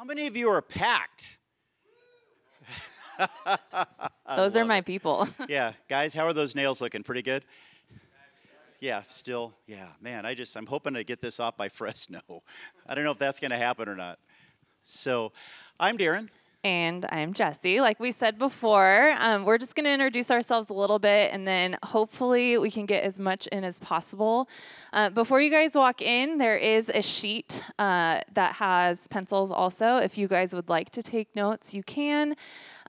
How many of you are packed? Those are my people. Yeah, guys, how are those nails looking? Pretty good? Yeah, still. Yeah, man, I just, I'm hoping to get this off by Fresno. I don't know if that's going to happen or not. So, I'm Darren. And I'm Jessie. Like we said before, um, we're just going to introduce ourselves a little bit and then hopefully we can get as much in as possible. Uh, before you guys walk in, there is a sheet uh, that has pencils also. If you guys would like to take notes, you can.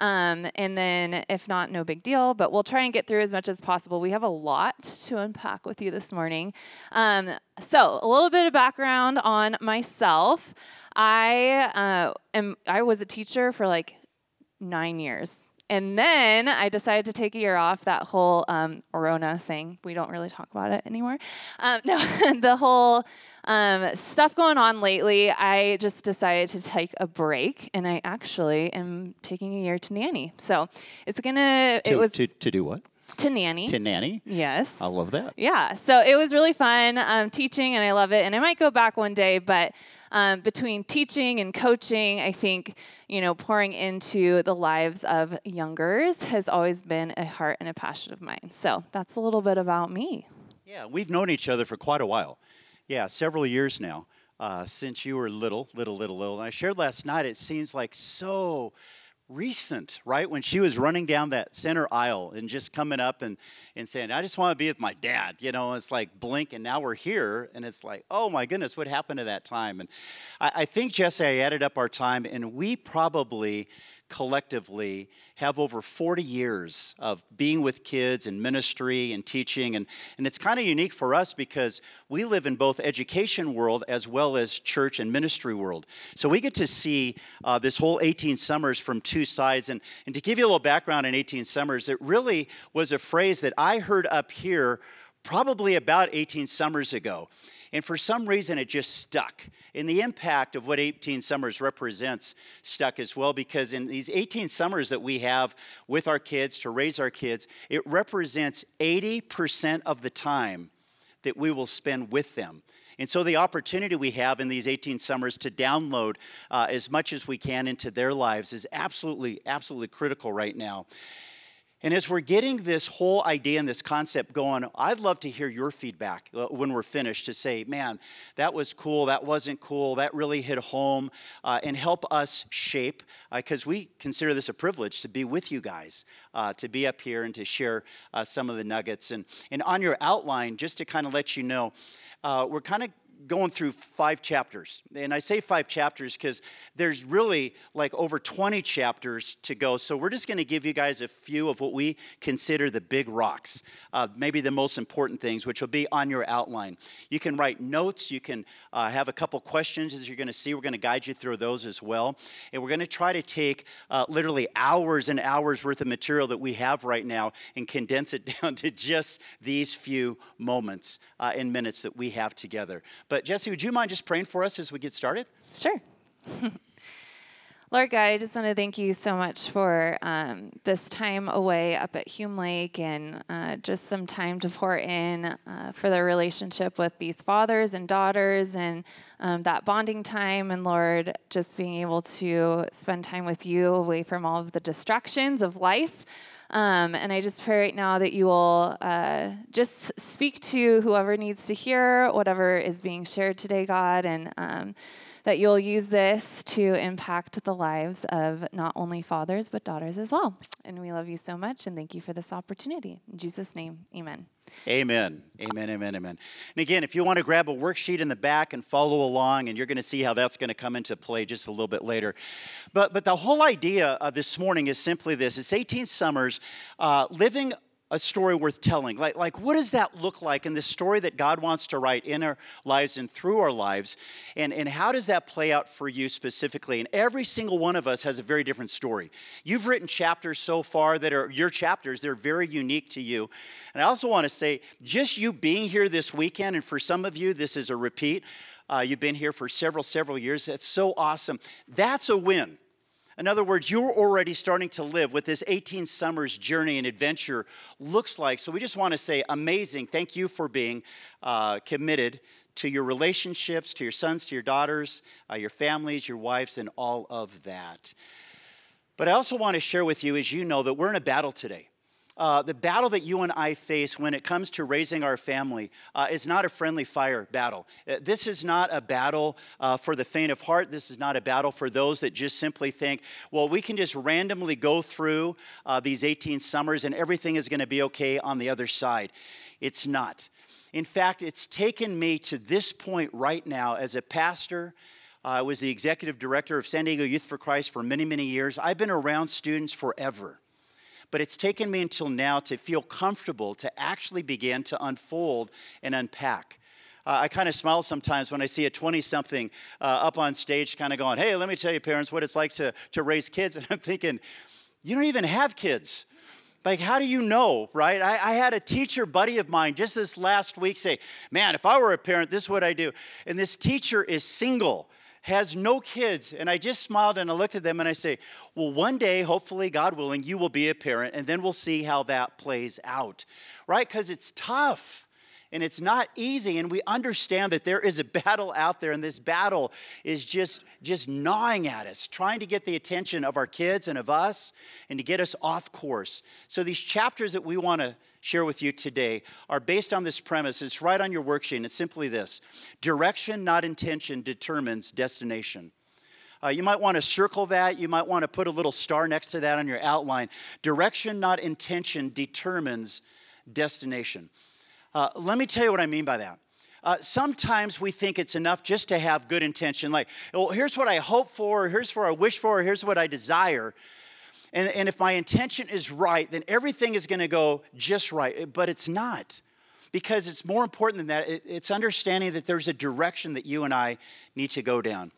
Um, and then if not, no big deal, but we'll try and get through as much as possible. We have a lot to unpack with you this morning. Um, so, a little bit of background on myself. I uh, am. I was a teacher for like nine years. And then I decided to take a year off. That whole um, Rona thing, we don't really talk about it anymore. Um, no, the whole um, stuff going on lately, I just decided to take a break, and I actually am taking a year to nanny. So it's gonna. To, it was to, to do what? To nanny. To nanny? yes. I love that. Yeah, so it was really fun um, teaching, and I love it. And I might go back one day, but um, between teaching and coaching, I think you know pouring into the lives of youngers has always been a heart and a passion of mine. So that's a little bit about me. Yeah, we've known each other for quite a while. Yeah, several years now, uh, since you were little, little, little, little. And I shared last night, it seems like so recent, right? When she was running down that center aisle and just coming up and, and saying, I just want to be with my dad. You know, it's like blink, and now we're here. And it's like, oh my goodness, what happened to that time? And I, I think, Jesse, I added up our time, and we probably collectively have over 40 years of being with kids and ministry and teaching. And, and it's kind of unique for us because we live in both education world as well as church and ministry world. So we get to see uh, this whole 18 summers from two sides. And, and to give you a little background in 18 summers it really was a phrase that i heard up here probably about 18 summers ago and for some reason, it just stuck. And the impact of what 18 summers represents stuck as well, because in these 18 summers that we have with our kids to raise our kids, it represents 80% of the time that we will spend with them. And so, the opportunity we have in these 18 summers to download uh, as much as we can into their lives is absolutely, absolutely critical right now. And as we're getting this whole idea and this concept going, I'd love to hear your feedback uh, when we're finished to say, man, that was cool, that wasn't cool, that really hit home, uh, and help us shape, because uh, we consider this a privilege to be with you guys, uh, to be up here and to share uh, some of the nuggets. And, and on your outline, just to kind of let you know, uh, we're kind of going through five chapters. And I say five chapters because there's really like over 20 chapters to go. So we're just going to give you guys a few of what we consider the big rocks, uh, maybe the most important things, which will be on your outline. You can write notes, you can uh, have a couple questions as you're going to see. We're going to guide you through those as well. And we're going to try to take uh, literally hours and hours worth of material that we have right now and condense it down to just these few moments uh, and minutes that we have together. But Jesse, would you mind just praying for us as we get started? Sure. Lord God, I just want to thank you so much for um, this time away up at Hume Lake and uh, just some time to pour in uh, for the relationship with these fathers and daughters and um, that bonding time. And Lord, just being able to spend time with you away from all of the distractions of life. Um, and I just pray right now that you will uh, just speak to whoever needs to hear whatever is being shared today, God, and um, that you'll use this to impact the lives of not only fathers, but daughters as well. And we love you so much and thank you for this opportunity. In Jesus' name, amen. Amen. Amen. Amen. Amen. And again, if you want to grab a worksheet in the back and follow along, and you're going to see how that's going to come into play just a little bit later. But, but the whole idea of this morning is simply this it's 18 summers uh, living a story worth telling. Like, like, what does that look like in the story that God wants to write in our lives and through our lives? And, and how does that play out for you specifically? And every single one of us has a very different story. You've written chapters so far that are your chapters, they're very unique to you. And I also want to say, just you being here this weekend, and for some of you, this is a repeat. Uh, you've been here for several, several years. That's so awesome. That's a win. In other words, you're already starting to live what this 18 summers journey and adventure looks like. So we just want to say, amazing. Thank you for being uh, committed to your relationships, to your sons, to your daughters, uh, your families, your wives, and all of that. But I also want to share with you, as you know, that we're in a battle today. Uh, the battle that you and I face when it comes to raising our family uh, is not a friendly fire battle. Uh, this is not a battle uh, for the faint of heart. This is not a battle for those that just simply think, well, we can just randomly go through uh, these 18 summers and everything is going to be okay on the other side. It's not. In fact, it's taken me to this point right now as a pastor. I was the executive director of San Diego Youth for Christ for many, many years. I've been around students forever. But it's taken me until now to feel comfortable to actually begin to unfold and unpack. Uh, I kind of smile sometimes when I see a 20 something uh, up on stage, kind of going, Hey, let me tell you, parents, what it's like to, to raise kids. And I'm thinking, You don't even have kids. Like, how do you know, right? I, I, had a teacher buddy of mine just this last week say, Man, if I were a parent, this is what I do. And this teacher is single, has no kids. And I just smiled and I looked at them and I say, Well, one day, hopefully, God willing, you will be a parent, and then we'll see how that plays out, right? Because it's tough and it's not easy and we understand that there is a battle out there and this battle is just just gnawing at us trying to get the attention of our kids and of us and to get us off course so these chapters that we want to share with you today are based on this premise it's right on your worksheet it's simply this direction not intention determines destination uh, you might want to circle that. You might want to put a little star next to that on your outline. Direction, not intention, determines destination. Uh, let me tell you what I mean by that. Uh, sometimes we think it's enough just to have good intention, like, well, here's what I hope for, here's what I wish for, here's what I desire. And, and if my intention is right, then everything is going to go just right. But it's not, because it's more important than that. It, it's understanding that there's a direction that you and I need to go down.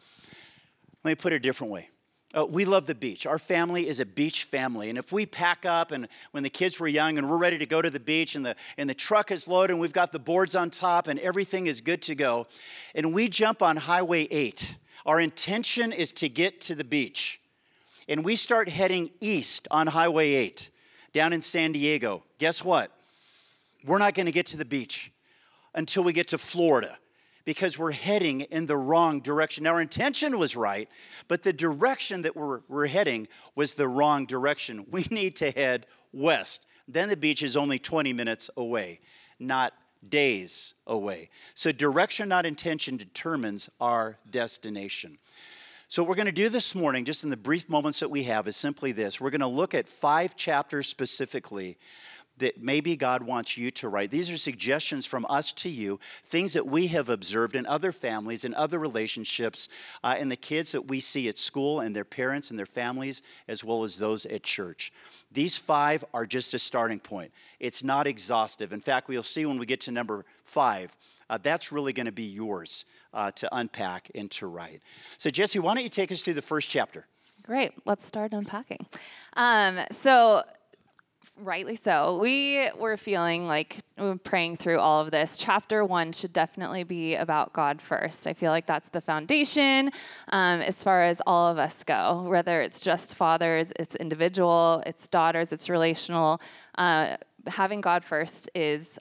Let me put it a different way. Uh, we love the beach. Our family is a beach family. And if we pack up and when the kids were young and we're ready to go to the beach and the, and the truck is loaded and we've got the boards on top and everything is good to go, and we jump on Highway 8, our intention is to get to the beach. And we start heading east on Highway 8 down in San Diego. Guess what? We're not going to get to the beach until we get to Florida because we're heading in the wrong direction. Now, our intention was right, but the direction that we're, we're heading was the wrong direction. We need to head west. Then the beach is only 20 minutes away, not days away. So, direction, not intention, determines our destination. So, what we're going to do this morning, just in the brief moments that we have, is simply this. We're going to look at five chapters specifically that maybe God wants you to write. These are suggestions from us to you, things that we have observed in other families and other relationships, uh, and the kids that we see at school and their parents and their families, as well as those at church. These five are just a starting point. It's not exhaustive. In fact, we'll see when we get to number five, uh, that's really going to be yours uh, to unpack and to write. So, Jesse, why don't you take us through the first chapter? Great. Let's start unpacking. Um, so, rightly so. We were feeling like we were praying through all of this. Chapter one should definitely be about God first. I feel like that's the foundation um, as far as all of us go, whether it's just fathers, it's individual, it's daughters, it's relational. Uh, having God first is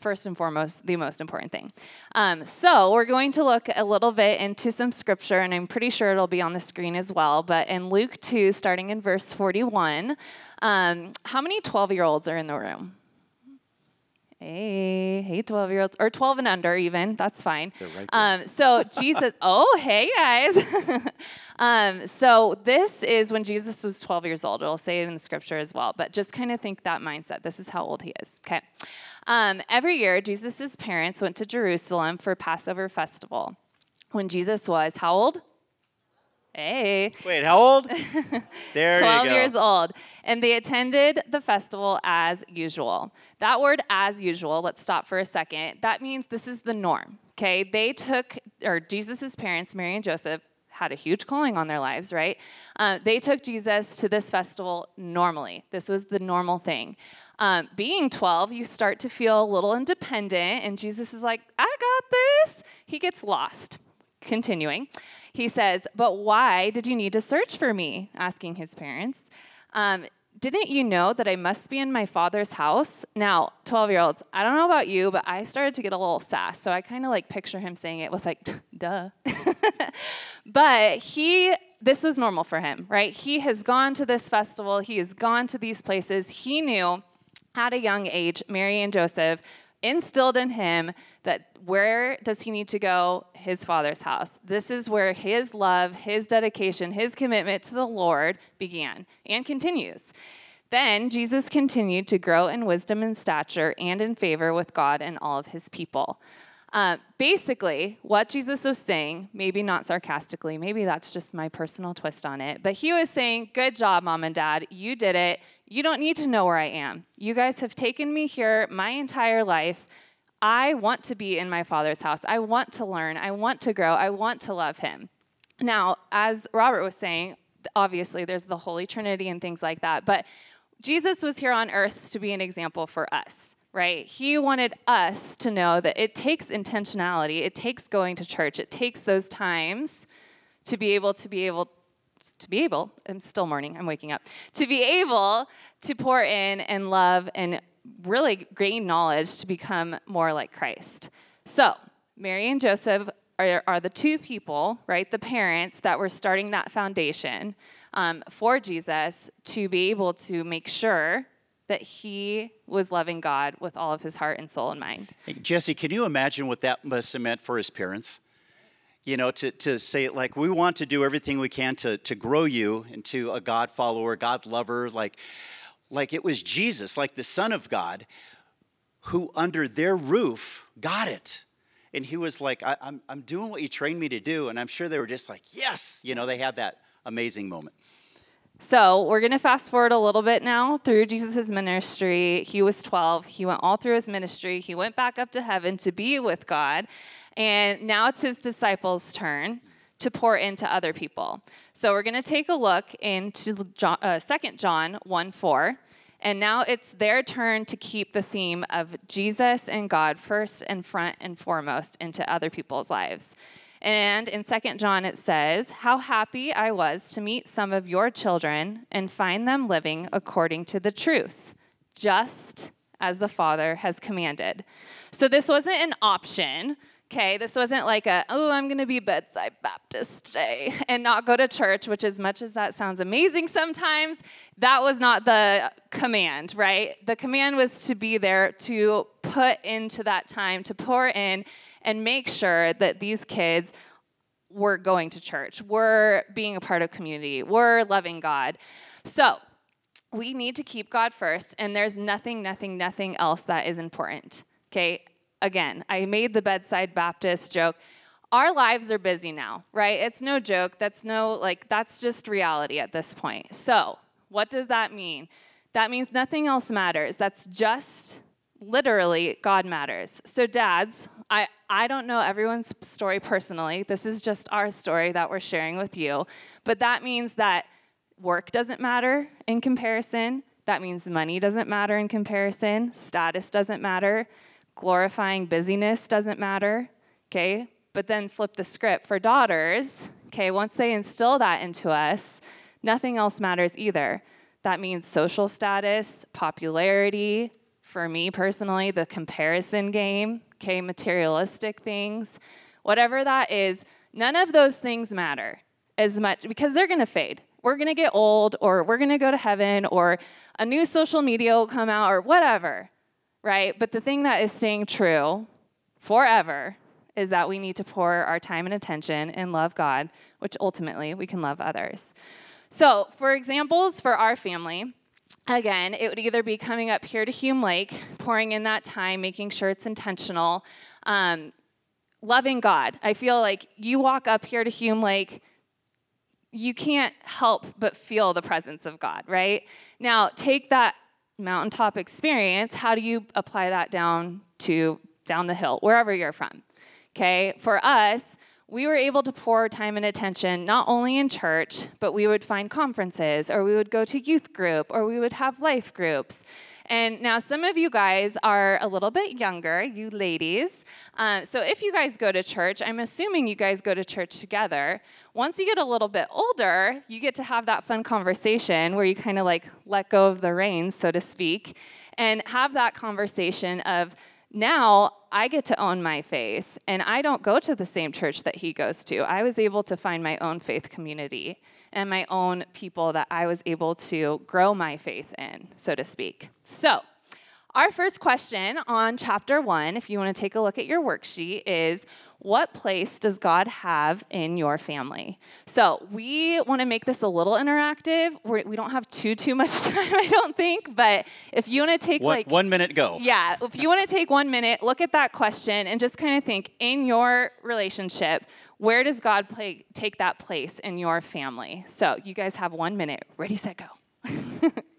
first and foremost the most important thing. Um, so, we're going to look a little bit into some scripture, and I'm pretty sure it'll be on the screen as well. But in Luke 2, starting in verse 41, um, how many 12 year olds are in the room? Hey, hey, 12 year olds, or 12 and under, even. That's fine. Right um, so, Jesus, oh, hey, guys. um, so, this is when Jesus was 12 years old. It'll say it in the scripture as well, but just kind of think that mindset. This is how old he is. Okay. Um, every year, Jesus' parents went to Jerusalem for Passover festival. When Jesus was how old? Hey. Wait, how old? There 12 you go. years old. And they attended the festival as usual. That word as usual, let's stop for a second. That means this is the norm. Okay? They took, or Jesus' parents, Mary and Joseph, had a huge calling on their lives, right? Uh, they took Jesus to this festival normally. This was the normal thing. Um, being 12, you start to feel a little independent, and Jesus is like, I got this. He gets lost. Continuing, he says, But why did you need to search for me? Asking his parents. Um, didn't you know that I must be in my father's house? Now, 12 year olds, I don't know about you, but I started to get a little sass. So I kind of like picture him saying it with like, duh. but he, this was normal for him, right? He has gone to this festival, he has gone to these places. He knew at a young age, Mary and Joseph instilled in him that where does he need to go? His father's house. This is where his love, his dedication, his commitment to the Lord began and continues. Then Jesus continued to grow in wisdom and stature and in favor with God and all of his people. Uh, basically, what Jesus was saying, maybe not sarcastically, maybe that's just my personal twist on it, but he was saying, Good job, mom and dad. You did it. You don't need to know where I am. You guys have taken me here my entire life. I want to be in my father's house. I want to learn. I want to grow. I want to love him. Now, as Robert was saying, obviously there's the Holy Trinity and things like that, but Jesus was here on earth to be an example for us, right? He wanted us to know that it takes intentionality, it takes going to church, it takes those times to be able to be able to be able, I'm still morning, I'm waking up, to be able to pour in and love and really gain knowledge to become more like Christ. So, Mary and Joseph are, are the two people, right, the parents that were starting that foundation um, for Jesus to be able to make sure that he was loving God with all of his heart and soul and mind. Hey, Jesse, can you imagine what that must have meant for his parents? You know, to, to say, like, we want to do everything we can to, to grow you into a God follower, God lover, like, like it was Jesus, like the Son of God, who under their roof got it. And he was like, I, am I'm, I'm doing what you trained me to do. And I'm sure they were just like, yes, you know, they had that amazing moment. So we're going to fast forward a little bit now through Jesus' ministry. He was 12. He went all through his ministry. He went back up to heaven to be with God. And now it's his disciples' turn to pour into other people. So we're going to take a look into John, uh, 2 John 1 4. And now it's their turn to keep the theme of Jesus and God first and front and foremost into other people's lives. And in 2 John, it says, How happy I was to meet some of your children and find them living according to the truth, just as the Father has commanded. So this wasn't an option. Okay, this wasn't like a, oh, I'm going to be bedside Baptist today and not go to church, which, as much as that sounds amazing sometimes, that was not the command, right? The command was to be there to put into that time, to pour in and make sure that these kids were going to church, were being a part of community, were loving God. So, we need to keep God first, and there's nothing, nothing, nothing else that is important. Okay, again, I made the bedside Baptist joke. Our lives are busy now, right? It's no joke. That's no, like, that's just reality at this point. So, what does that mean? That means nothing else matters. That's just literally God matters. So, dads, I, I don't know everyone's story personally. This is just our story that we're sharing with you. But that means that work doesn't matter in comparison. That means money doesn't matter in comparison. Status doesn't matter glorifying busyness doesn't matter, okay? But then flip the script for daughters, okay? Once they instill that into us, nothing else matters either. That means social status, popularity, for me personally, the comparison game, okay, materialistic things, whatever that is, none of those things matter as much because they're gonna fade. We're gonna get old, or we're gonna go to heaven, or a new social media will come out, or whatever right? But the thing that is staying true forever is that we need to pour our time and attention and love God, which ultimately we can love others. So, for examples for our family, again, it would either be coming up here to Hume Lake, pouring in that time, making sure it's intentional, um, loving God. I feel like you walk up here to Hume Lake, you can't help but feel the presence of God, right? Now, take that mountaintop experience, how do you apply that down to down the hill, wherever you're from? Okay, for us, we were able to pour time and attention not only in church, but we would find conferences or we would go to youth group or we would have life groups. And now some of you guys are a little bit younger, you ladies. Uh, so if you guys go to church, I'm assuming you guys go to church together. Once you get a little bit older, you get to have that fun conversation where you kind of like let go of the reins, so to speak, and have that conversation of, now I get to own my faith, and I don't go to the same church that he goes to. I was able to find my own faith community and my own people that I was able to grow my faith in, so to speak. So, our first question on chapter one, if you want to take a look at your worksheet, is what place does God have in your family? So we want to make this a little interactive. We're, we do not have too too much time, I don't think. But if you want to take one, like one minute, go. Yeah, if you want to take one minute, look at that question and just kind of think in your relationship, where does God play, take that place in your family? So you guys have one minute. Ready, set, go.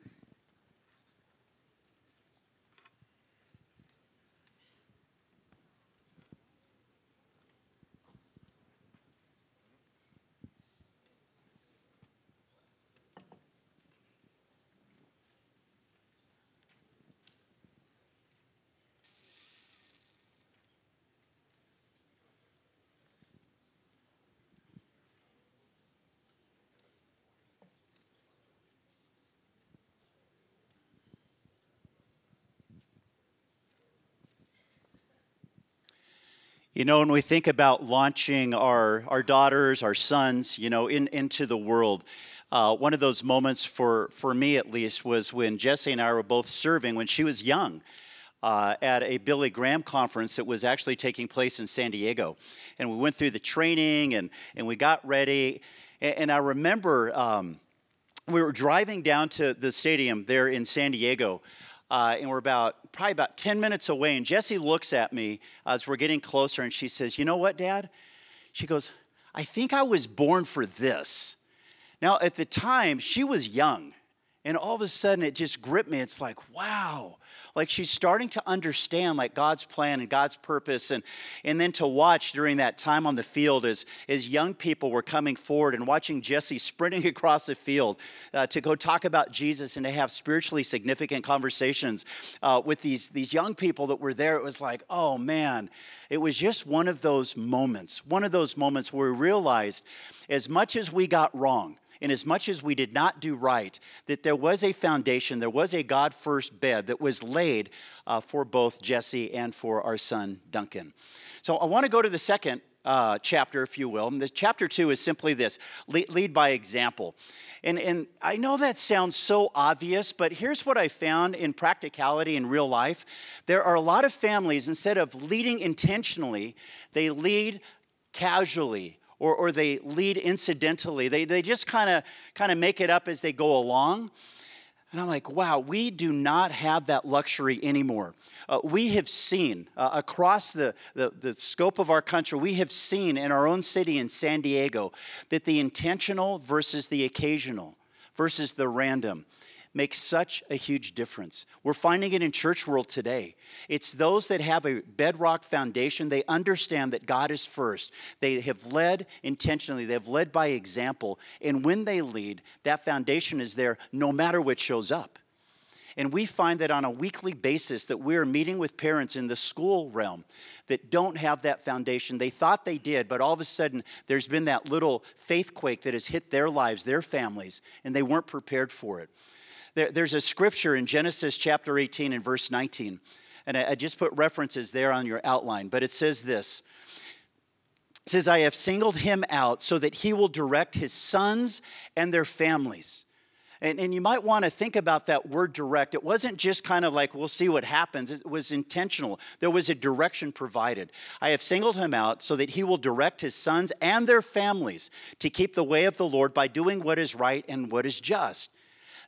You know, when we think about launching our, our daughters, our sons, you know, in, into the world, uh, one of those moments for, for me at least was when Jesse and I were both serving when she was young uh, at a Billy Graham conference that was actually taking place in San Diego. And we went through the training and, and we got ready. And, and I remember um, we were driving down to the stadium there in San Diego uh, and we're about probably about 10 minutes away. And Jesse looks at me as we're getting closer and she says, You know what, Dad? She goes, I think I was born for this. Now, at the time, she was young. And all of a sudden, it just gripped me. It's like, wow, like she's starting to understand like god's plan and god's purpose and and then to watch during that time on the field as as young people were coming forward and watching jesse sprinting across the field uh, to go talk about jesus and to have spiritually significant conversations uh, with these these young people that were there. It was like oh man it was just one of those moments one of those moments where we realized as much as we got wrong and as much as we did not do right, that there was a foundation, there was a God first bed that was laid uh, for both Jesse and for our son Duncan. So I want to go to the second uh, chapter, if you will. And the chapter two is simply this lead, lead by example. And, and I know that sounds so obvious, but here's what I found in practicality in real life. There are a lot of families, instead of leading intentionally, they lead casually or, or they lead incidentally. They, they just kind of kind of make it up as they go along. And I'm like, wow, we do not have that luxury anymore. Uh, we have seen uh, across the, the, the, scope of our country, we have seen in our own city in San Diego that the intentional versus the occasional versus the random makes such a huge difference. We're finding it in church world today. It's those that have a bedrock foundation, they understand that God is first. They have led intentionally, they've led by example, and when they lead, that foundation is there no matter what shows up. And we find that on a weekly basis that we're meeting with parents in the school realm that don't have that foundation. They thought they did, but all of a sudden there's been that little faith quake that has hit their lives, their families, and they weren't prepared for it. There, there's a scripture in Genesis chapter 18 and verse 19, and I, I just put references there on your outline, but it says this. It says, I have singled him out so that he will direct his sons and their families. And, and you might want to think about that word direct. It wasn't just kind of like, we'll see what happens. It was intentional. There was a direction provided. I have singled him out so that he will direct his sons and their families to keep the way of the Lord by doing what is right and what is just.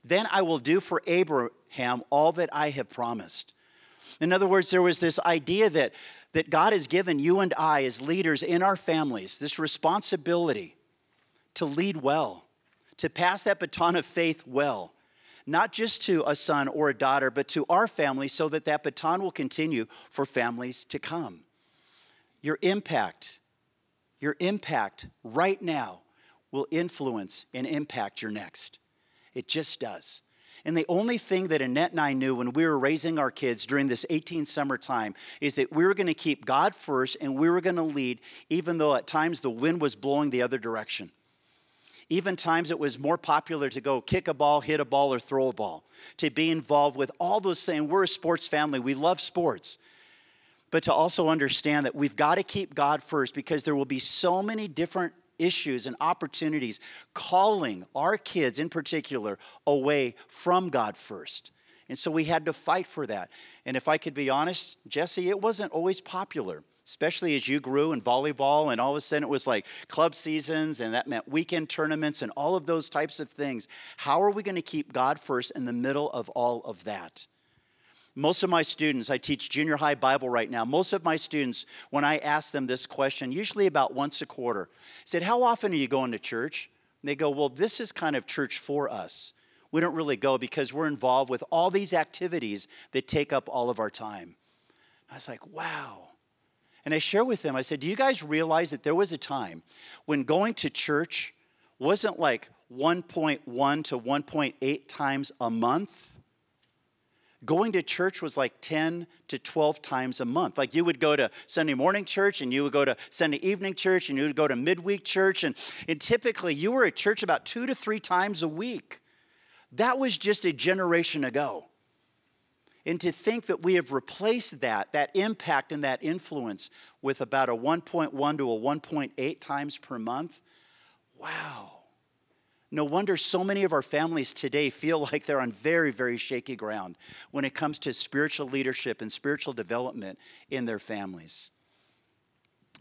Then I will do for Abraham all that I have promised. In other words, there was this idea that, that God has given you and I, as leaders in our families, this responsibility to lead well, to pass that baton of faith well, not just to a son or a daughter, but to our family, so that that baton will continue for families to come. Your impact, your impact right now will influence and impact your next. It just does. And the only thing that Annette and I knew when we were raising our kids during this 18 summer time is that we were going to keep God first and we were going to lead, even though at times the wind was blowing the other direction. Even times it was more popular to go kick a ball, hit a ball, or throw a ball, to be involved with all those things. We're a sports family, we love sports. But to also understand that we've got to keep God first because there will be so many different issues and opportunities calling our kids in particular away from God first. And so we had to fight for that. And if I could be honest, Jesse, it wasn't always popular, especially as you grew in volleyball, and all of a sudden it was like club seasons, and that meant weekend tournaments and all of those types of things. How are we going to keep God first in the middle of all of that? Most of my students, I teach junior high Bible right now. Most of my students, when I ask them this question, usually about once a quarter, said, How often are you going to church? And they go, Well, this is kind of church for us. We don't really go because we're involved with all these activities that take up all of our time. I was like, Wow. And I share with them, I said, Do you guys realize that there was a time when going to church wasn't like 1.1 to 1.8 times a month? Going to church was like 10 to 12 times a month. Like you would go to Sunday morning church and you would go to Sunday evening church and you would go to midweek church. And, and typically you were at church about two to three times a week. That was just a generation ago. And to think that we have replaced that, that impact and that influence with about a 1.1 to a 1.8 times per month, wow. No wonder so many of our families today feel like they're on very, very shaky ground when it comes to spiritual leadership and spiritual development in their families.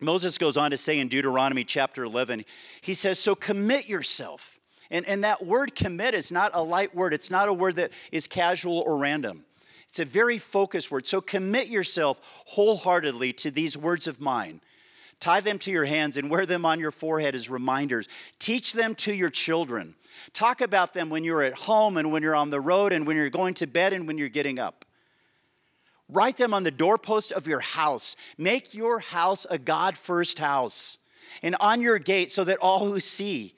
Moses goes on to say in Deuteronomy chapter 11, he says, So commit yourself. And, and that word commit is not a light word, it's not a word that is casual or random. It's a very focused word. So commit yourself wholeheartedly to these words of mine Tie them to your hands and wear them on your forehead as reminders. Teach them to your children. Talk about them when you're at home and when you're on the road and when you're going to bed and when you're getting up. Write them on the doorpost of your house. Make your house a God first house and on your gate so that all who see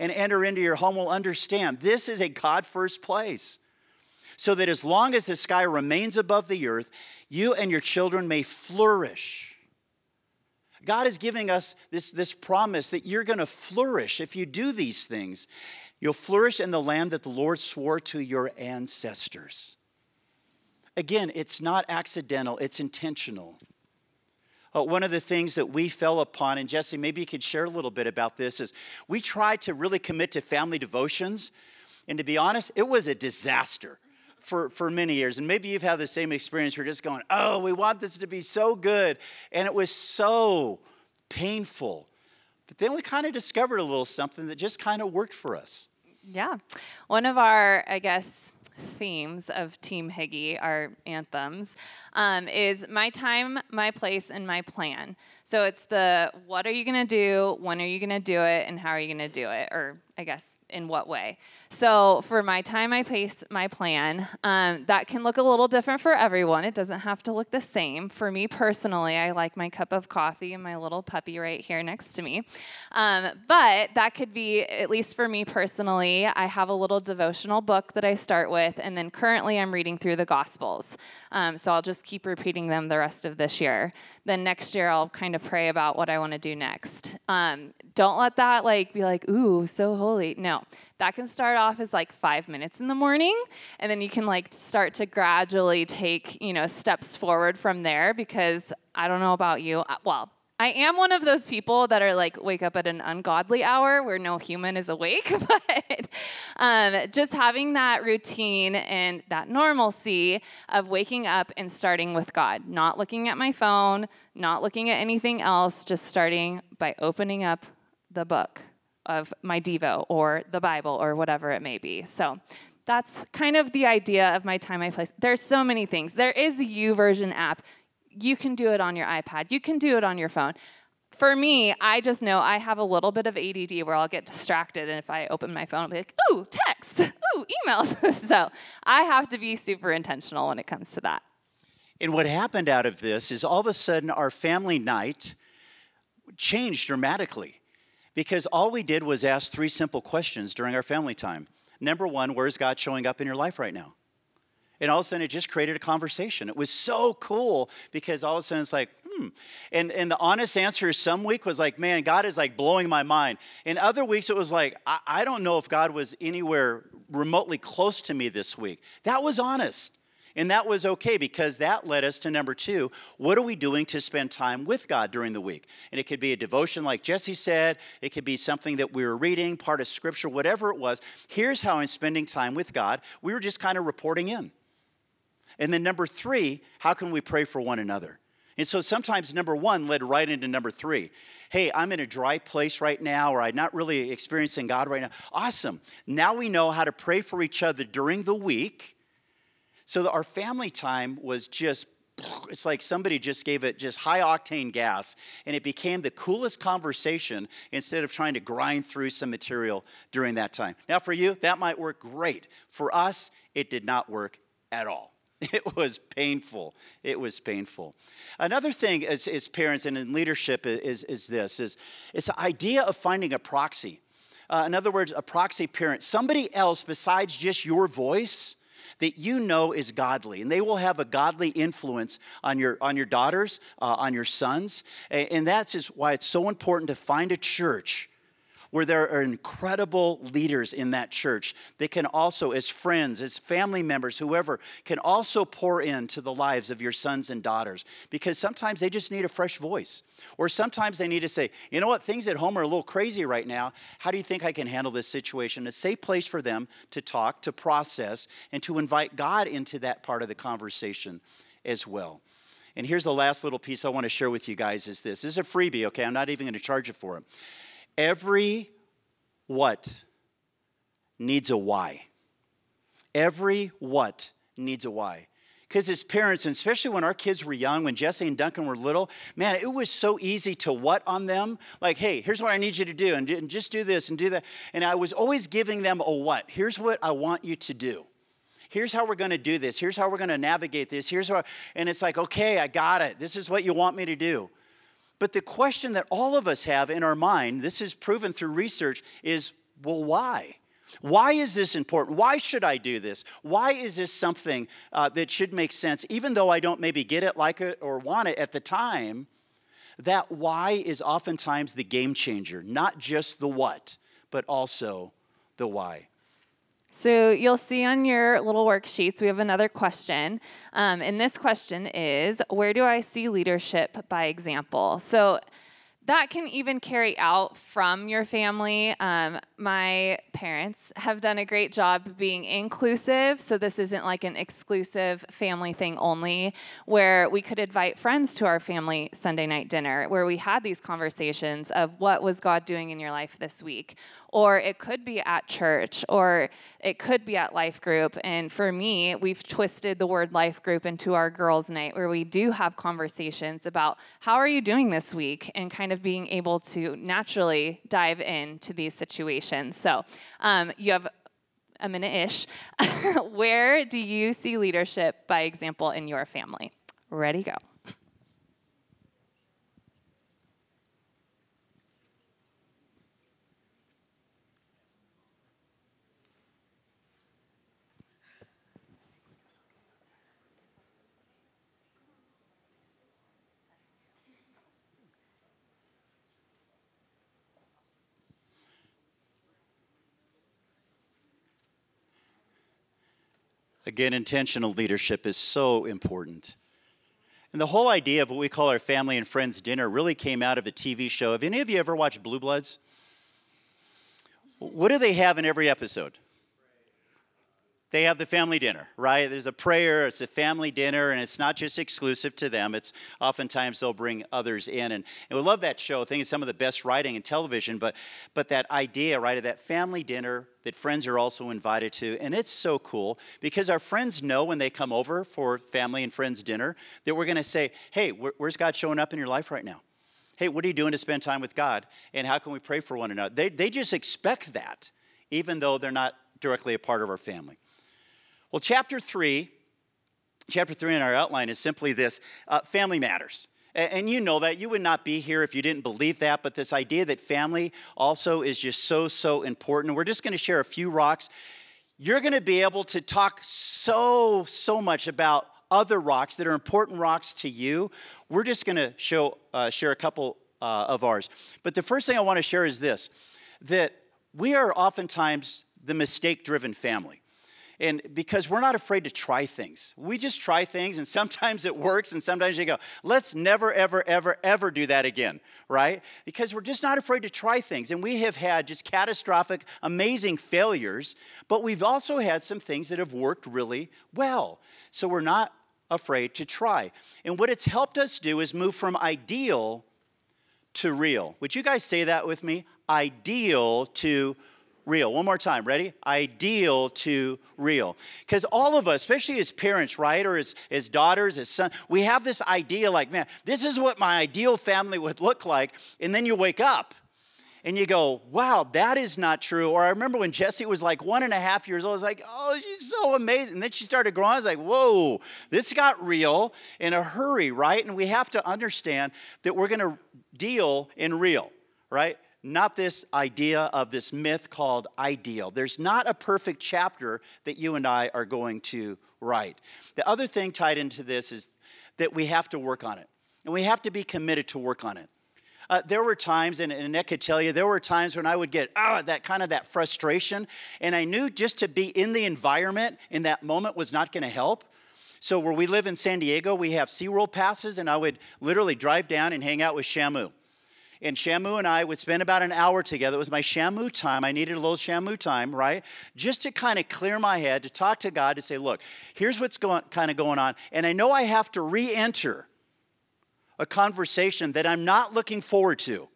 and enter into your home will understand this is a God first place. So that as long as the sky remains above the earth, you and your children may flourish God is giving us this, this promise that you're going to flourish if you do these things. You'll flourish in the land that the Lord swore to your ancestors. Again, it's not accidental, it's intentional. Uh, one of the things that we fell upon, and Jesse, maybe you could share a little bit about this, is we tried to really commit to family devotions. And to be honest, it was a disaster for, for many years. And maybe you've had the same experience. You're just going, oh, we want this to be so good. And it was so painful. But then we kind of discovered a little something that just kind of worked for us. Yeah. One of our, I guess, themes of Team Higgy, our anthems, um, is my time, my place, and my plan. So it's the what are you going to do, when are you going to do it, and how are you going to do it, or I guess in what way. So for my time, my pace, my plan, um, that can look a little different for everyone. It doesn't have to look the same. For me personally, I like my cup of coffee and my little puppy right here next to me. Um, but that could be, at least for me personally, I have a little devotional book that I start with, and then currently I'm reading through the Gospels. Um, so I'll just keep repeating them the rest of this year. Then next year, I'll kind of pray about what I want to do next. Um, don't let that like be like, ooh, so holy. No, that can start off as like five minutes in the morning, and then you can like start to gradually take you know steps forward from there. Because I don't know about you, uh, well, I am one of those people that are like wake up at an ungodly hour where no human is awake, but um, just having that routine and that normalcy of waking up and starting with God, not looking at my phone, not looking at anything else, just starting by opening up the book of my Devo or the Bible or whatever it may be. So that's kind of the idea of my time, my place. There's so many things. There is a YouVersion app you can do it on your iPad, you can do it on your phone. For me, I just know I have a little bit of ADD where I'll get distracted, and if I open my phone, I'll be like, ooh, text, ooh, emails. so I have to be super intentional when it comes to that. And what happened out of this is all of a sudden our family night changed dramatically because all we did was ask three simple questions during our family time. number one, where's God showing up in your life right now? And all of a sudden, it just created a conversation. It was so cool because all of a sudden it's like, hmm. And, and the honest answer some week was like, man, God is like blowing my mind. In other weeks, it was like, I, I don't know if God was anywhere remotely close to me this week. That was honest. And that was okay because that led us to number two what are we doing to spend time with God during the week? And it could be a devotion, like Jesse said, it could be something that we were reading, part of scripture, whatever it was. Here's how I'm spending time with God. We were just kind of reporting in. And then number three, how can we pray for one another? And so sometimes number one led right into number three. Hey, I'm in a dry place right now, or I'm not really experiencing God right now. Awesome. Now we know how to pray for each other during the week so our family time was just it's like somebody just gave it just high octane gas and it became the coolest conversation instead of trying to grind through some material during that time. Now, for you, that might work great. For us, it did not work at all. It was painful. It was painful. Another thing as, as parents and in leadership is, is this is it's the idea of finding a proxy. Uh, in other words, a proxy parent, somebody else besides just your voice that you know is godly, and they will have a godly influence on your, on your daughters, uh, on your sons. And that's why it's so important to find a church where there are incredible leaders in that church that can also, as friends, as family members, whoever, can also pour into the lives of your sons and daughters because sometimes they just need a fresh voice. Or sometimes they need to say, you know what, things at home are a little crazy right now. How do you think I can handle this situation? A safe place for them to talk, to process, and to invite God into that part of the conversation as well. And here's the last little piece I want to share with you guys is this. This is a freebie, okay? I'm not even going to charge you for it. Every what needs a why. Every what needs a why. Because as parents, and especially when our kids were young, when Jesse and Duncan were little, man, it was so easy to what on them? Like, hey, here's what I need you to do, and, do, and just do this and do that. And I was always giving them a what. Here's what I want you to do here's how we're going to do this here's how we're going to navigate this here's how and it's like okay i got it this is what you want me to do but the question that all of us have in our mind, this is proven through research, is well, why? Why is this important? Why should I do this? Why is this something uh, that should make sense, even though I don't maybe get it, like it, or want it at the time? That why is oftentimes the game changer, not just the what, but also the why. So you'll see on your little worksheets, we have another question. Um, and this question is Where do I see leadership by example? So that can even carry out from your family. Um, my parents have done a great job being inclusive, so this isn't like an exclusive family thing only, where we could invite friends to our family Sunday night dinner, where we had these conversations of what was God doing in your life this week, or it could be at church, or it could be at life group. And for me, we've twisted the word life group into our girls' night, where we do have conversations about how are you doing this week, and kind of being able to naturally dive into these situations. So um, you have a minute ish. Where do you see leadership by example in your family? Ready, go. Again, intentional leadership is so important. And the whole idea of what we call our family and friends dinner really came out of a TV show. Have any of you ever watched Blue Bloods? What do they have in every episode? They have the family dinner, right? There's a prayer, it's a family dinner, and it's not just exclusive to them. It's oftentimes they'll bring others in. And, and we love that show. I think it's some of the best writing in television, but, but that idea, right, of that family dinner that friends are also invited to. And it's so cool because our friends know when they come over for family and friends dinner that we're going to say, hey, where's God showing up in your life right now? Hey, what are you doing to spend time with God? And how can we pray for one another? They, they just expect that, even though they're not directly a part of our family. Well, chapter three, chapter three in our outline is simply this uh, family matters. And you know that. You would not be here if you didn't believe that. But this idea that family also is just so, so important. We're just going to share a few rocks. you're going to be able to talk so, so much about other rocks that are important rocks to you. We're just going to show, uh, share a couple uh, of ours. But the first thing I want to share is this that we are oftentimes the mistake driven family. And because we're not afraid to try things, we just try things, and sometimes it works, and sometimes you go, let's never, ever, ever, ever do that again, right? Because we're just not afraid to try things. And we have had just catastrophic, amazing failures, but we've also had some things that have worked really well. So we're not afraid to try. And what it's helped us do is move from ideal to real. Would you guys say that with me? Ideal to real. One more time, ready? Ideal to real. Because all of us, especially as parents, right, or as, as daughters, as sons, we have this idea like, man, this is what my ideal family would look like. And then you wake up and you go, wow, that is not true. Or I remember when Jesse was like one and a half years old, I was like, oh, she's so amazing. And then she started growing. I was like, whoa, this got real in a hurry, right? And we have to understand that we're going to deal in real, right? Not this idea of this myth called ideal. There's not a perfect chapter that you and I are going to write. The other thing tied into this is that we have to work on it, and we have to be committed to work on it. Uh, there were times, and Annette could tell you, there were times when I would get ah, that kind of that frustration, and I knew just to be in the environment in that moment was not going to help. So where we live in San Diego, we have SeaWorld passes, and I would literally drive down and hang out with Shamu and Shamu and I would spend about an hour together. It was my Shamu time. I needed a little Shamu time, right? Just to kind of clear my head, to talk to God, to say, look, here's what's going, kind of going on. And I know I have to re enter a conversation that I'm not looking forward to.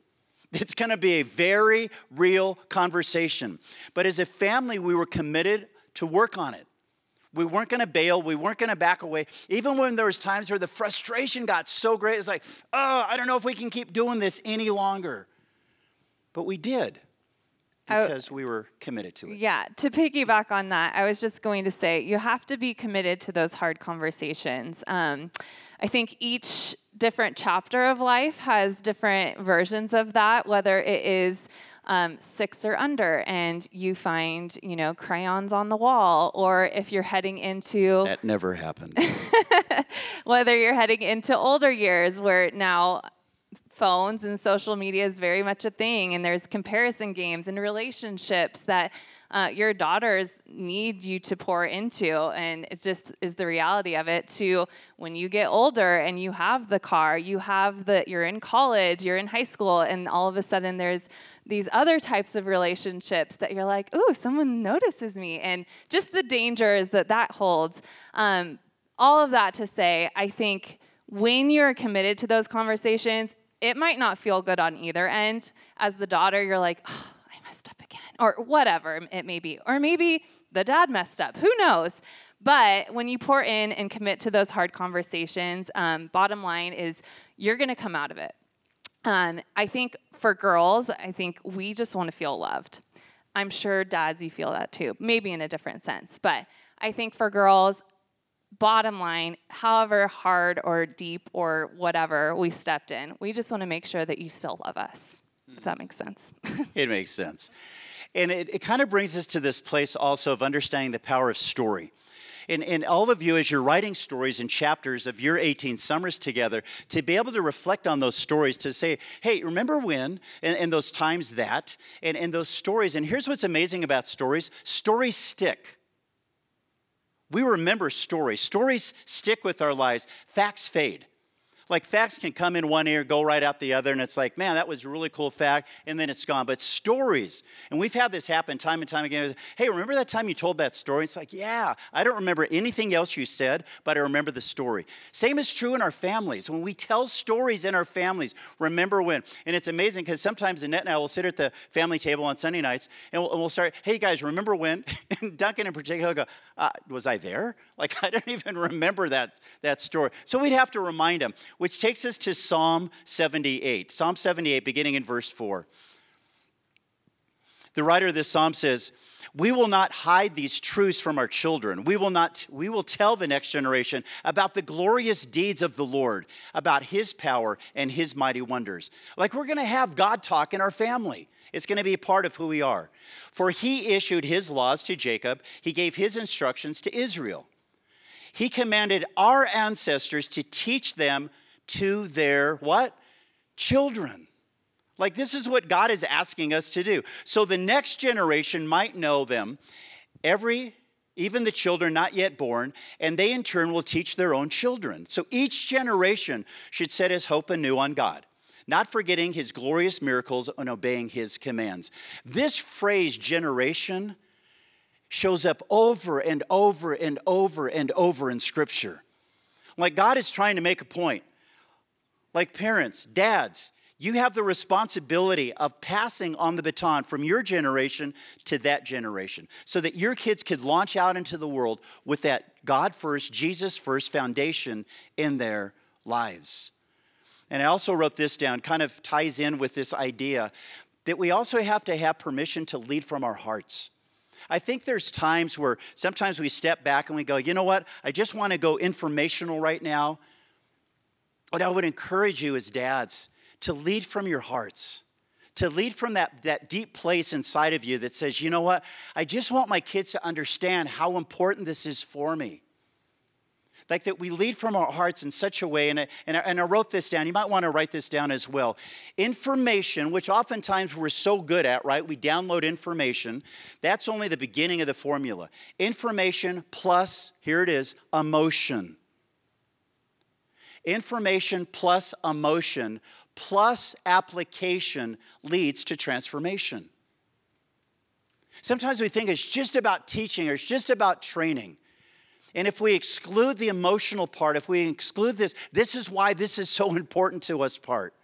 It's going to be a very real conversation. But as a family, we were committed to work on it. We weren't going to bail. We weren't going to back away. Even when there was times where the frustration got so great, it's like, oh, I don't know if we can keep doing this any longer. But we did because I, we were committed to it. Yeah, to piggyback on that, I was just going to say you have to be committed to those hard conversations. Um, I think each different chapter of life has different versions of that, whether it is um, six or under and you find, you know, crayons on the wall, or if you're heading into. That never happened. whether you're heading into older years where now phones and social media is very much a thing, and there's comparison games and relationships that uh, your daughters need you to pour into. And it just is the reality of it. To when you get older and you have the car, you have the, you're in college, you're in high school, and all of a sudden there's these other types of relationships that you're like, ooh, someone notices me, and just the dangers that that holds. Um, all of that to say, I think when you're committed to those conversations, it might not feel good on either end. As the daughter, you're like, oh, I messed up again, or whatever it may be. Or maybe the dad messed up, who knows? But when you pour in and commit to those hard conversations, um, bottom line is you're gonna come out of it. Um, I think for girls, I think we just want to feel loved. I'm sure dads, you feel that too, maybe in a different sense. But I think for girls, bottom line, however hard or deep or whatever we stepped in, we just want to make sure that you still love us, if that makes sense. it makes sense. And it, it kind of brings us to this place also of understanding the power of story and, all of you, as you're writing stories and chapters of your 18 summers together, to be able to reflect on those stories, to say, hey, remember when, and, and those times that, and, and those stories. And here's what's amazing about stories stories stick. We remember stories. Stories stick with our lives, facts fade. Like facts can come in one ear, go right out the other, and it's like, man, that was a really cool fact, and then it's gone. But stories, and we've had this happen time and time again. Hey, remember that time you told that story? It's like, yeah, I don't remember anything else you said, but I remember the story. Same is true in our families. When we tell stories in our families, remember when. And it's amazing because sometimes Annette and I will sit at the family table on Sunday nights, and we'll, and we'll start, hey guys, remember when? and Duncan in particular will go, uh, was I there? Like, I don't even remember that, that story. So we'd have to remind him which takes us to Psalm 78. Psalm 78, beginning in verse 4. The writer of this psalm says, we will not hide these truths from our children. We will not we will tell the next generation about the glorious deeds of the Lord, about his power and his mighty wonders. Like we're going to have God talk in our family. It's going to be a part of who we are. For he issued his laws to Jacob, he gave his instructions to Israel. He commanded our ancestors to teach them to their what? Children. Like, this is what God is asking us to do. So the next generation might know them, every, even the children not yet born, and they in turn will teach their own children. So each generation should set his hope anew on God, not forgetting his glorious miracles and obeying his commands. This phrase, generation, shows up over and over and over and over in Scripture. Like God is trying to make a point. Like parents, dads, you have the responsibility of passing on the baton from your generation to that generation so that your kids could launch out into the world with that God first, Jesus first foundation in their lives. And I also wrote this down, kind of ties in with this idea that we also have to have permission to lead from our hearts. I think there's times where sometimes we step back and we go, you know what, I just want to go informational right now. But I would encourage you as dads to lead from your hearts, to lead from that, that deep place inside of you that says, you know what, I just want my kids to understand how important this is for me. Like that we lead from our hearts in such a way, and I, and I, and I wrote this down. You might want to write this down as well. Information, which oftentimes we're so good at, right? We download information. That's only the beginning of the formula. Information plus, here it is, emotion. Information plus emotion plus application leads to transformation. Sometimes we think it's just about teaching or it's just about training. And if we exclude the emotional part, if we exclude this, this is why this is so important to us part.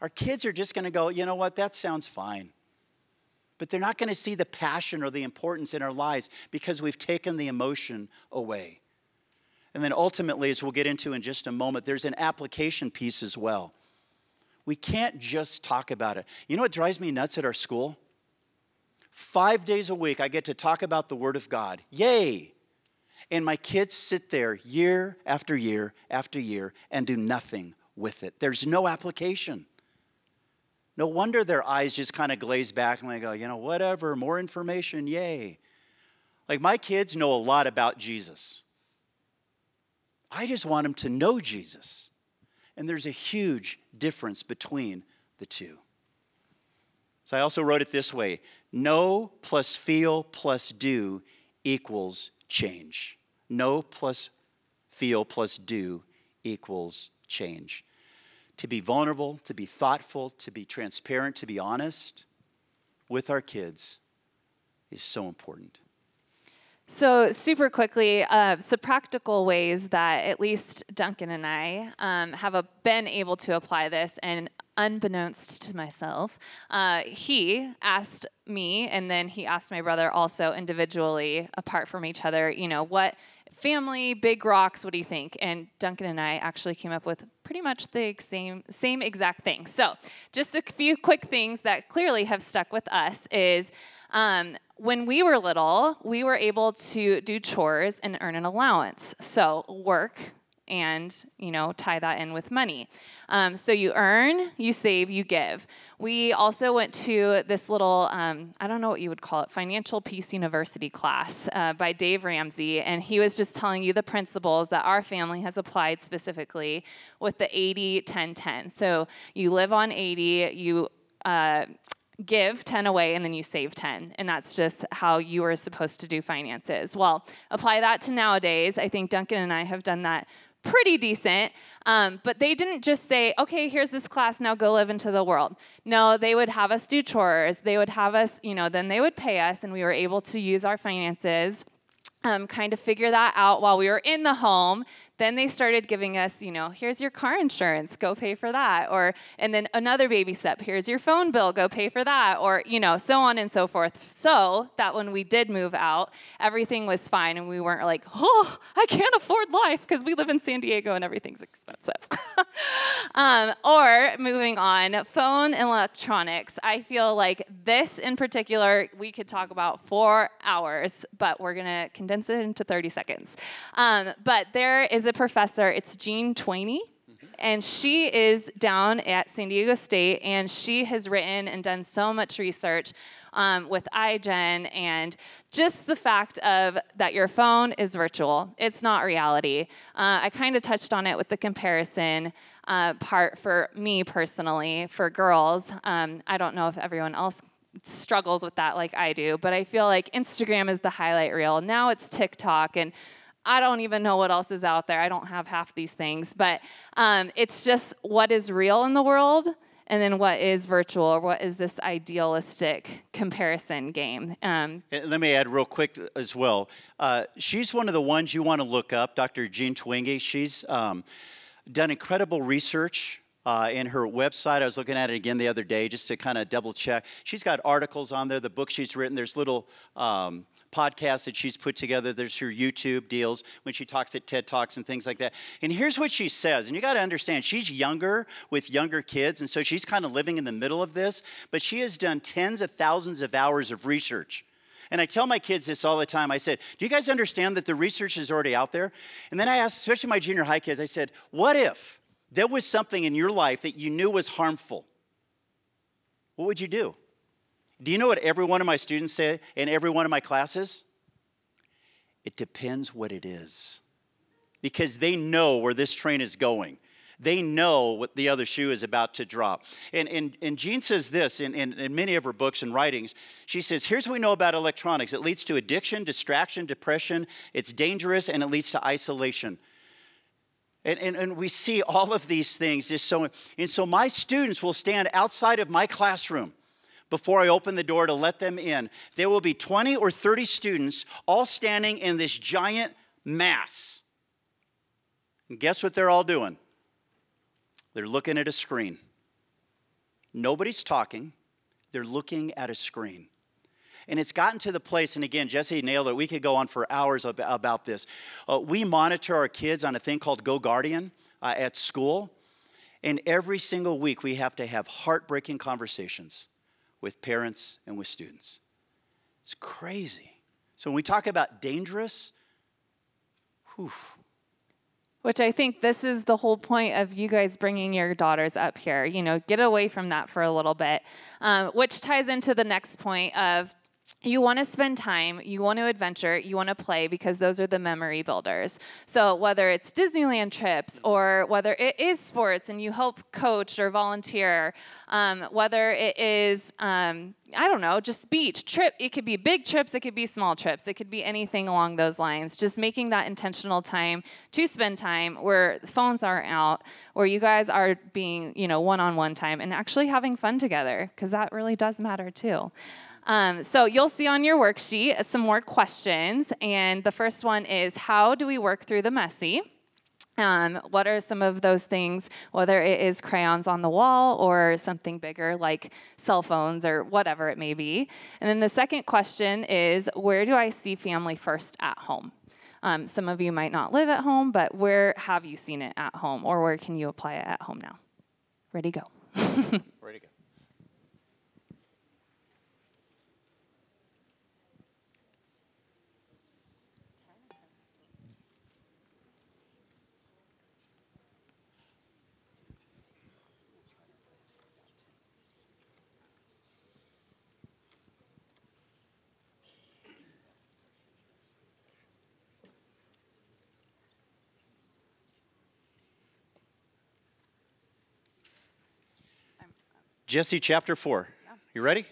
Our kids are just going to go, you know what, that sounds fine. But they're not going to see the passion or the importance in our lives because we've taken the emotion away. And then ultimately, as we'll get into in just a moment, there's an application piece as well. We can't just talk about it. You know what drives me nuts at our school? Five days a week, I get to talk about the Word of God. Yay! And my kids sit there year after year after year and do nothing with it. There's no application. No wonder their eyes just kind of glaze back and they go, you know, whatever, more information, yay. Like my kids know a lot about Jesus. I just want them to know Jesus. And there's a huge difference between the two. So I also wrote it this way know plus feel plus do equals change. Know plus feel plus do equals change. To be vulnerable, to be thoughtful, to be transparent, to be honest with our kids is so important. So, super quickly, uh, some practical ways that at least Duncan and I um, have a, been able to apply this, and unbeknownst to myself, uh, he asked me, and then he asked my brother also individually, apart from each other, you know, what family, big rocks, what do you think? And Duncan and I actually came up with pretty much the same, same exact thing. So, just a few quick things that clearly have stuck with us is. Um, when we were little, we were able to do chores and earn an allowance. So work and you know tie that in with money. Um, so you earn, you save, you give. We also went to this little um, I don't know what you would call it financial peace university class uh, by Dave Ramsey, and he was just telling you the principles that our family has applied specifically with the 80 10 10. So you live on 80, you uh, give 10 away and then you save 10 and that's just how you are supposed to do finances. Well apply that to nowadays. I think duncan and i have done that pretty decent um, but they didn't just say okay here's this class now go live into the world. No they would have us do chores. They would have us you know then they would pay us and we were able to use our finances um, kind of figure that out while we were in the home. Then they started giving us, you know, here's your car insurance, go pay for that. Or, and then another baby step, here's your phone bill, go pay for that. Or, you know, so on and so forth. So that when we did move out, everything was fine and we weren't like, oh, I can't afford life because we live in San Diego and everything's expensive. um, or moving on, phone and electronics. I feel like this in particular, we could talk about four hours, but we're going to condense it into 30 seconds. Um, but there is a professor, it's Jean Twenge and she is down at San Diego State, and she has written and done so much research um, with iGen and just the fact of that your phone is virtual. It's not reality. Uh, I kind of touched on it with the comparison uh, part for me personally, for girls. Um, I don't know if everyone else struggles with that like I do, but I feel like Instagram is the highlight reel. Now it's TikTok and I don't even know what else is out there. I don't have half these things, but um, it's just what is real in the world and then what is virtual or what is this idealistic comparison game. Um, let me add real quick as well. Uh, she's one of the ones you want to look up, Dr. Jean Twenge. She's um, done incredible research uh, in her website. I was looking at it again the other day just to kind of double check. She's got articles on there, the book she's written. There's little um, podcasts that she's put together. There's her YouTube deals when she talks at TED Talks and things like that. And here's what she says, and you got to understand, she's younger with younger kids, and so she's kind of living in the middle of this, but she has done tens of thousands of hours of research. And I tell my kids this all the time. I said, Do you guys understand that the research is already out there? And then I asked, especially my junior high kids, I said, What if there was something in your life that you knew was harmful? What would you do? Do you know what every one of my students say in every one of my classes? It depends what it is. Because they know where this train is going. They know what the other shoe is about to drop. And, and, and Jean says this in, in, in many of her books and writings. She says, Here's what we know about electronics it leads to addiction, distraction, depression, it's dangerous, and it leads to isolation. And, and, and we see all of these things just so and so my students will stand outside of my classroom before I open the door to let them in. There will be 20 or 30 students all standing in this giant mass. And guess what they're all doing? They're looking at a screen. Nobody's talking, they're looking at a screen. And it's gotten to the place, and again, Jesse nailed it. We could go on for hours about this. Uh, we monitor our kids on a thing called Go Guardian uh, at school. And every single week, we have to have heartbreaking conversations with parents and with students. It's crazy. So when we talk about dangerous, whew. Which I think this is the whole point of you guys bringing your daughters up here. You know, get away from that for a little bit, um, which ties into the next point of you want to spend time, you want to adventure, you want to play because those are the memory builders. So, whether it's Disneyland trips or whether it is sports and you help coach or volunteer, um, whether it is, um, I don't know, just beach, trip, it could be big trips, it could be small trips, it could be anything along those lines. Just making that intentional time to spend time where phones aren't out, where you guys are being, you know, one on one time and actually having fun together because that really does matter too. Um, so you'll see on your worksheet some more questions. And the first one is How do we work through the messy? Um, what are some of those things, whether it is crayons on the wall or something bigger like cell phones or whatever it may be? And then the second question is Where do I see family first at home? Um, some of you might not live at home, but where have you seen it at home or where can you apply it at home now? Ready, go. Ready, go. Jesse, chapter four. You ready?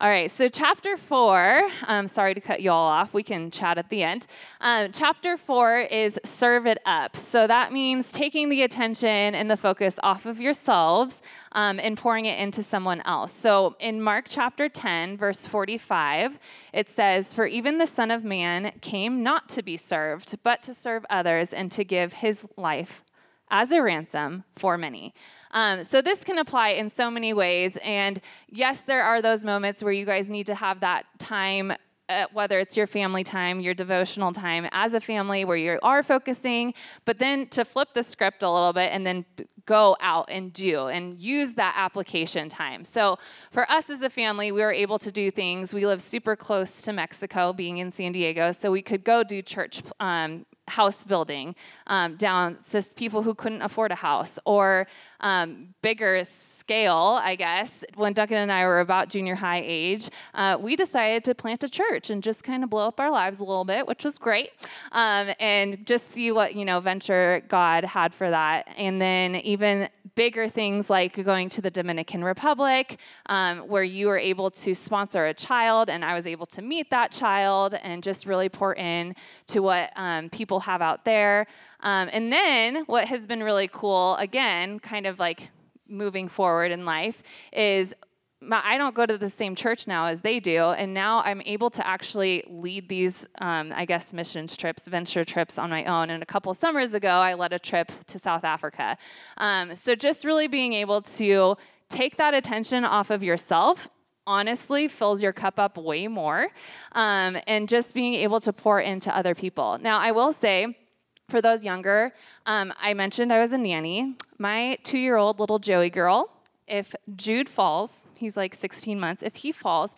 All right, so chapter four, I'm um, sorry to cut you all off. We can chat at the end. Um, chapter four is serve it up. So that means taking the attention and the focus off of yourselves um, and pouring it into someone else. So in Mark chapter 10, verse 45, it says, For even the Son of Man came not to be served, but to serve others and to give his life as a ransom for many. Um, so this can apply in so many ways. And yes, there are those moments where you guys need to have that time uh, whether it's your family time, your devotional time as a family where you are focusing, but then to flip the script a little bit and then go out and do and use that application time. So for us as a family, we were able to do things. We live super close to Mexico, being in San Diego, so we could go do church um, house building um, down to people who couldn't afford a house or um, bigger scale, I guess. When Duncan and I were about junior high age, uh, we decided to plant a church and just kind of blow up our lives a little bit, which was great, um, and just see what you know venture God had for that. And then even bigger things like going to the Dominican Republic, um, where you were able to sponsor a child, and I was able to meet that child and just really pour in to what um, people have out there. Um, and then what has been really cool, again, kind of like moving forward in life, is I don't go to the same church now as they do, and now I'm able to actually lead these, um, I guess, missions trips, venture trips on my own. And a couple summers ago, I led a trip to South Africa. Um, so just really being able to take that attention off of yourself honestly fills your cup up way more, um, and just being able to pour into other people. Now, I will say. For those younger, um, I mentioned I was a nanny. My two year old little Joey girl, if Jude falls, he's like 16 months, if he falls,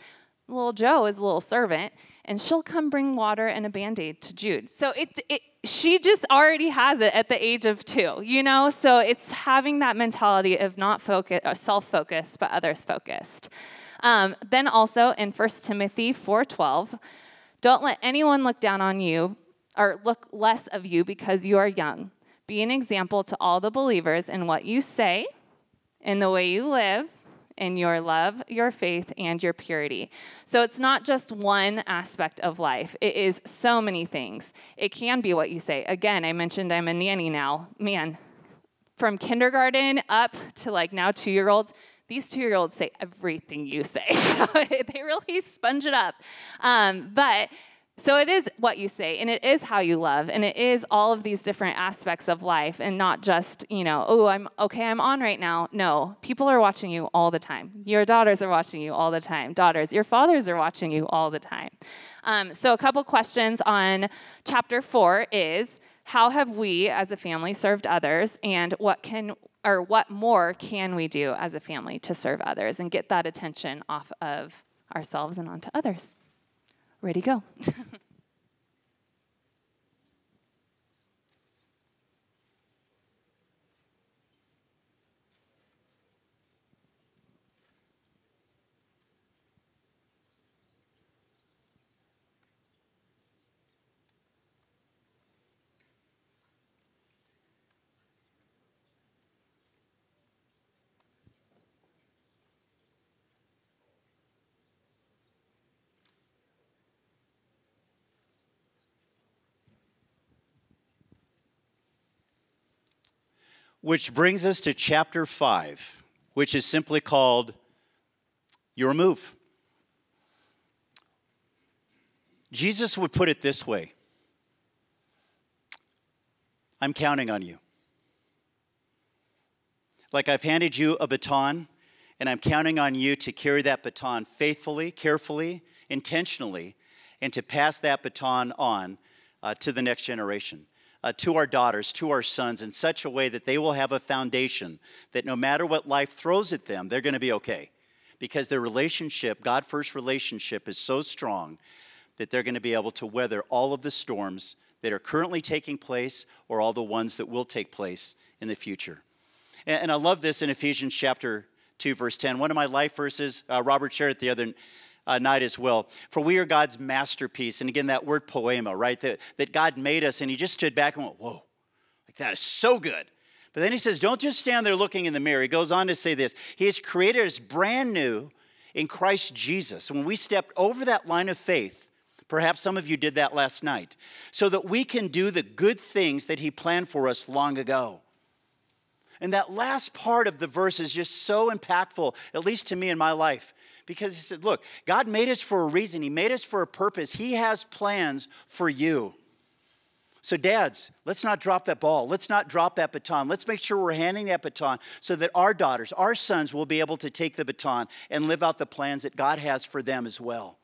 little Joe is a little servant, and she'll come bring water and a band aid to Jude. So it, it, she just already has it at the age of two, you know? So it's having that mentality of not focus, uh, self focused, but others focused. Um, then also in 1 Timothy 4:12, don't let anyone look down on you or look less of you because you are young. Be an example to all the believers in what you say in the way you live, in your love, your faith, and your purity. So it's not just one aspect of life, it is so many things. It can be what you say. Again, I mentioned I'm a nanny now. Man, from kindergarten up to like now two year olds, these two year olds say everything you say. So they really sponge it up. Um, but so it is what you say, and it is how you love, and it is all of these different aspects of life, and not just, you know, oh, I'm okay, I'm on right now. No, people are watching you all the time. Your daughters are watching you all the time. Daughters, your fathers are watching you all the time. Um, so, a couple questions on chapter four is how have we as a family served others, and what can or what more can we do as a family to serve others and get that attention off of ourselves and onto others? Ready, go. Which brings us to chapter 5, which is simply called Your Move. Jesus would put it this way I'm counting on you. Like I've handed you a baton, and I'm counting on you to carry that baton faithfully, carefully, intentionally, and to pass that baton on uh, to the next generation uh, to our daughters, to our sons, in such a way that they will have a foundation that no matter what life throws at them, they're going to be okay. Because their relationship, God first relationship, is so strong that they're going to be able to weather all of the storms that are currently taking place or all the ones that will take place in the future. And, and I love this in Ephesians chapter 2, verse 10. One of my life verses, uh, Robert shared it the other uh, night as well. For we are God's masterpiece. And again, that word poema, right? That, that God made us, and he just stood back and went, Whoa, like that is so good. But then he says, Don't just stand there looking in the mirror. He goes on to say this He has created us brand new in Christ Jesus. When we stepped over that line of faith, perhaps some of you did that last night, so that we can do the good things that He planned for us long ago. And that last part of the verse is just so impactful, at least to me in my life because he said, Look, God made us for a reason, He made us for a purpose. He has plans for you. So, dads, let's not drop that ball. Let's not drop that baton. Let's make sure we're handing that baton so that our daughters, our sons will be able to take the baton and live out the plans that God has for them as well.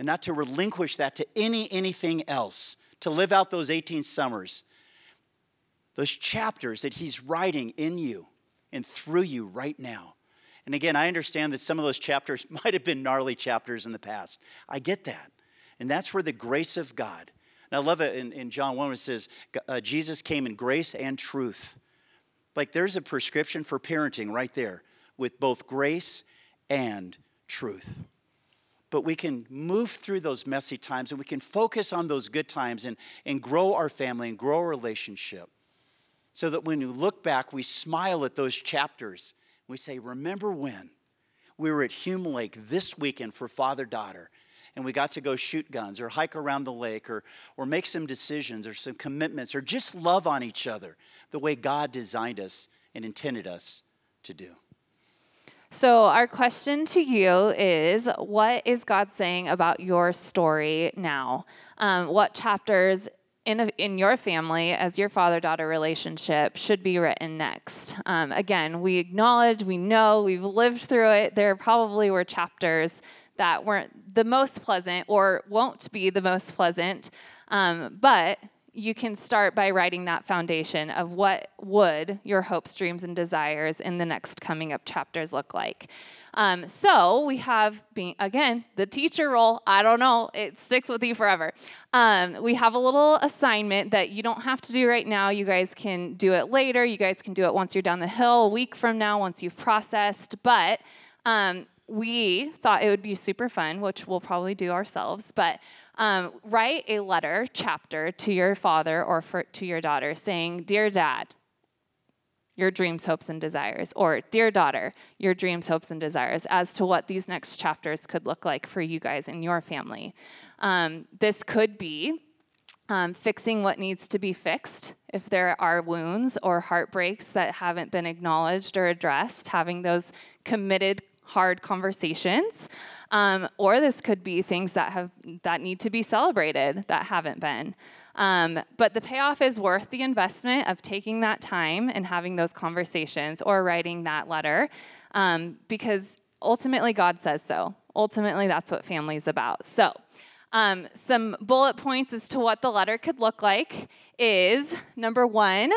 And not to relinquish that to any anything else, to live out those 18 summers those chapters that He's writing in you and through you right now. And again, I understand that some of those chapters might have been gnarly chapters in the past. I get that. And that's where the grace of God. And I love it in, in John 1 where it says, uh, Jesus came in grace and truth. Like there's a prescription for parenting right there with both grace and truth. But we can move through those messy times and we can focus on those good times and, and grow our family and grow our relationship. So that when we look back, we smile at those chapters. We say, Remember when we were at Hume Lake this weekend for father daughter, and we got to go shoot guns or hike around the lake or, or make some decisions or some commitments or just love on each other the way God designed us and intended us to do. So, our question to you is What is God saying about your story now? Um, what chapters in, a, in your family, as your father daughter relationship, should be written next? Um, again, we acknowledge, we know, we've lived through it. There probably were chapters that weren't the most pleasant or won't be the most pleasant, um, but you can start by writing that foundation of what would your hopes, dreams, and desires in the next coming up chapters look like. Um, so we have, being again, the teacher role. I don't know, it sticks with you forever. Um, we have a little assignment that you don't have to do right now. You guys can do it later. You guys can do it once you're down the hill, a week from now, once you've processed. But um, we thought it would be super fun, which we'll probably do ourselves, but um, write a letter, chapter to your father or for, to your daughter saying, Dear dad, your dreams, hopes, and desires. Or, Dear daughter, your dreams, hopes, and desires as to what these next chapters could look like for you guys and your family. Um, this could be um, fixing what needs to be fixed. If there are wounds or heartbreaks that haven't been acknowledged or addressed, having those committed hard conversations um, or this could be things that have that need to be celebrated that haven't been um, but the payoff is worth the investment of taking that time and having those conversations or writing that letter um, because ultimately god says so ultimately that's what family is about so um, some bullet points as to what the letter could look like is number one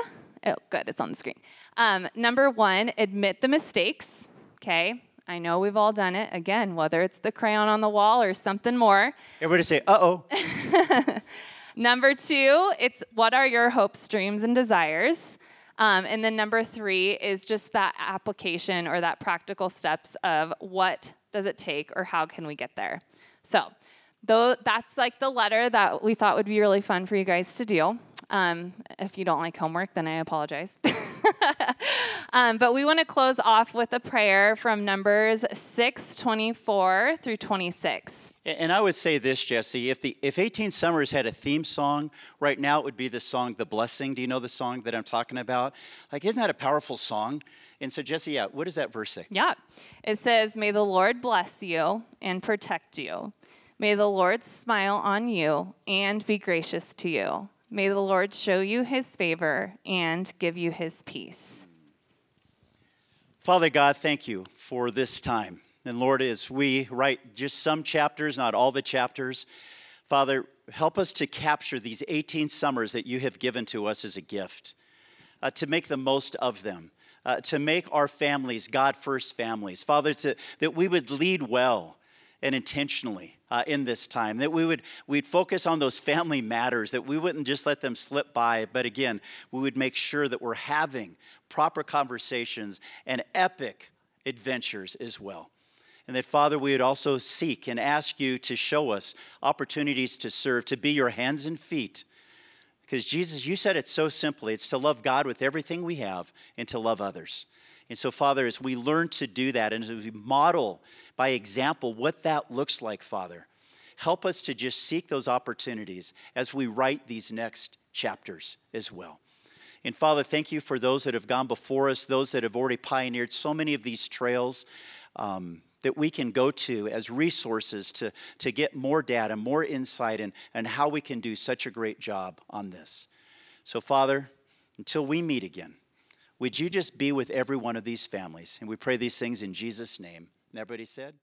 oh good it's on the screen um, number one admit the mistakes okay I know we've all done it. Again, whether it's the crayon on the wall or something more. Everybody say, uh oh. number two, it's what are your hopes, dreams, and desires? Um, and then number three is just that application or that practical steps of what does it take or how can we get there. So, though that's like the letter that we thought would be really fun for you guys to do. Um, if you don't like homework, then I apologize. um, but we want to close off with a prayer from Numbers 6 24 through 26. And I would say this, Jesse, if, the, if 18 Summers had a theme song, right now it would be the song The Blessing. Do you know the song that I'm talking about? Like, isn't that a powerful song? And so, Jesse, yeah, what does that verse say? Yeah. It says, May the Lord bless you and protect you. May the Lord smile on you and be gracious to you. May the Lord show you his favor and give you his peace. Father God, thank you for this time. And Lord, as we write just some chapters, not all the chapters, Father, help us to capture these 18 summers that you have given to us as a gift, uh, to make the most of them, uh, to make our families God first families. Father, to, that we would lead well and intentionally uh, in this time that we would we'd focus on those family matters that we wouldn't just let them slip by but again we would make sure that we're having proper conversations and epic adventures as well. And that father we would also seek and ask you to show us opportunities to serve to be your hands and feet. Because jesus you said it so simply it's to love god with everything we have and to love others. And so, Father, as we learn to do that and as we model by example what that looks like, Father, help us to just seek those opportunities as we write these next chapters as well. And Father, thank you for those that have gone before us, those that have already pioneered so many of these trails um, that we can go to as resources to, to get more data, more insight, and, and how we can do such a great job on this. So, Father, until we meet again, would you just be with every one of these families? And we pray these things in Jesus' name. And everybody said,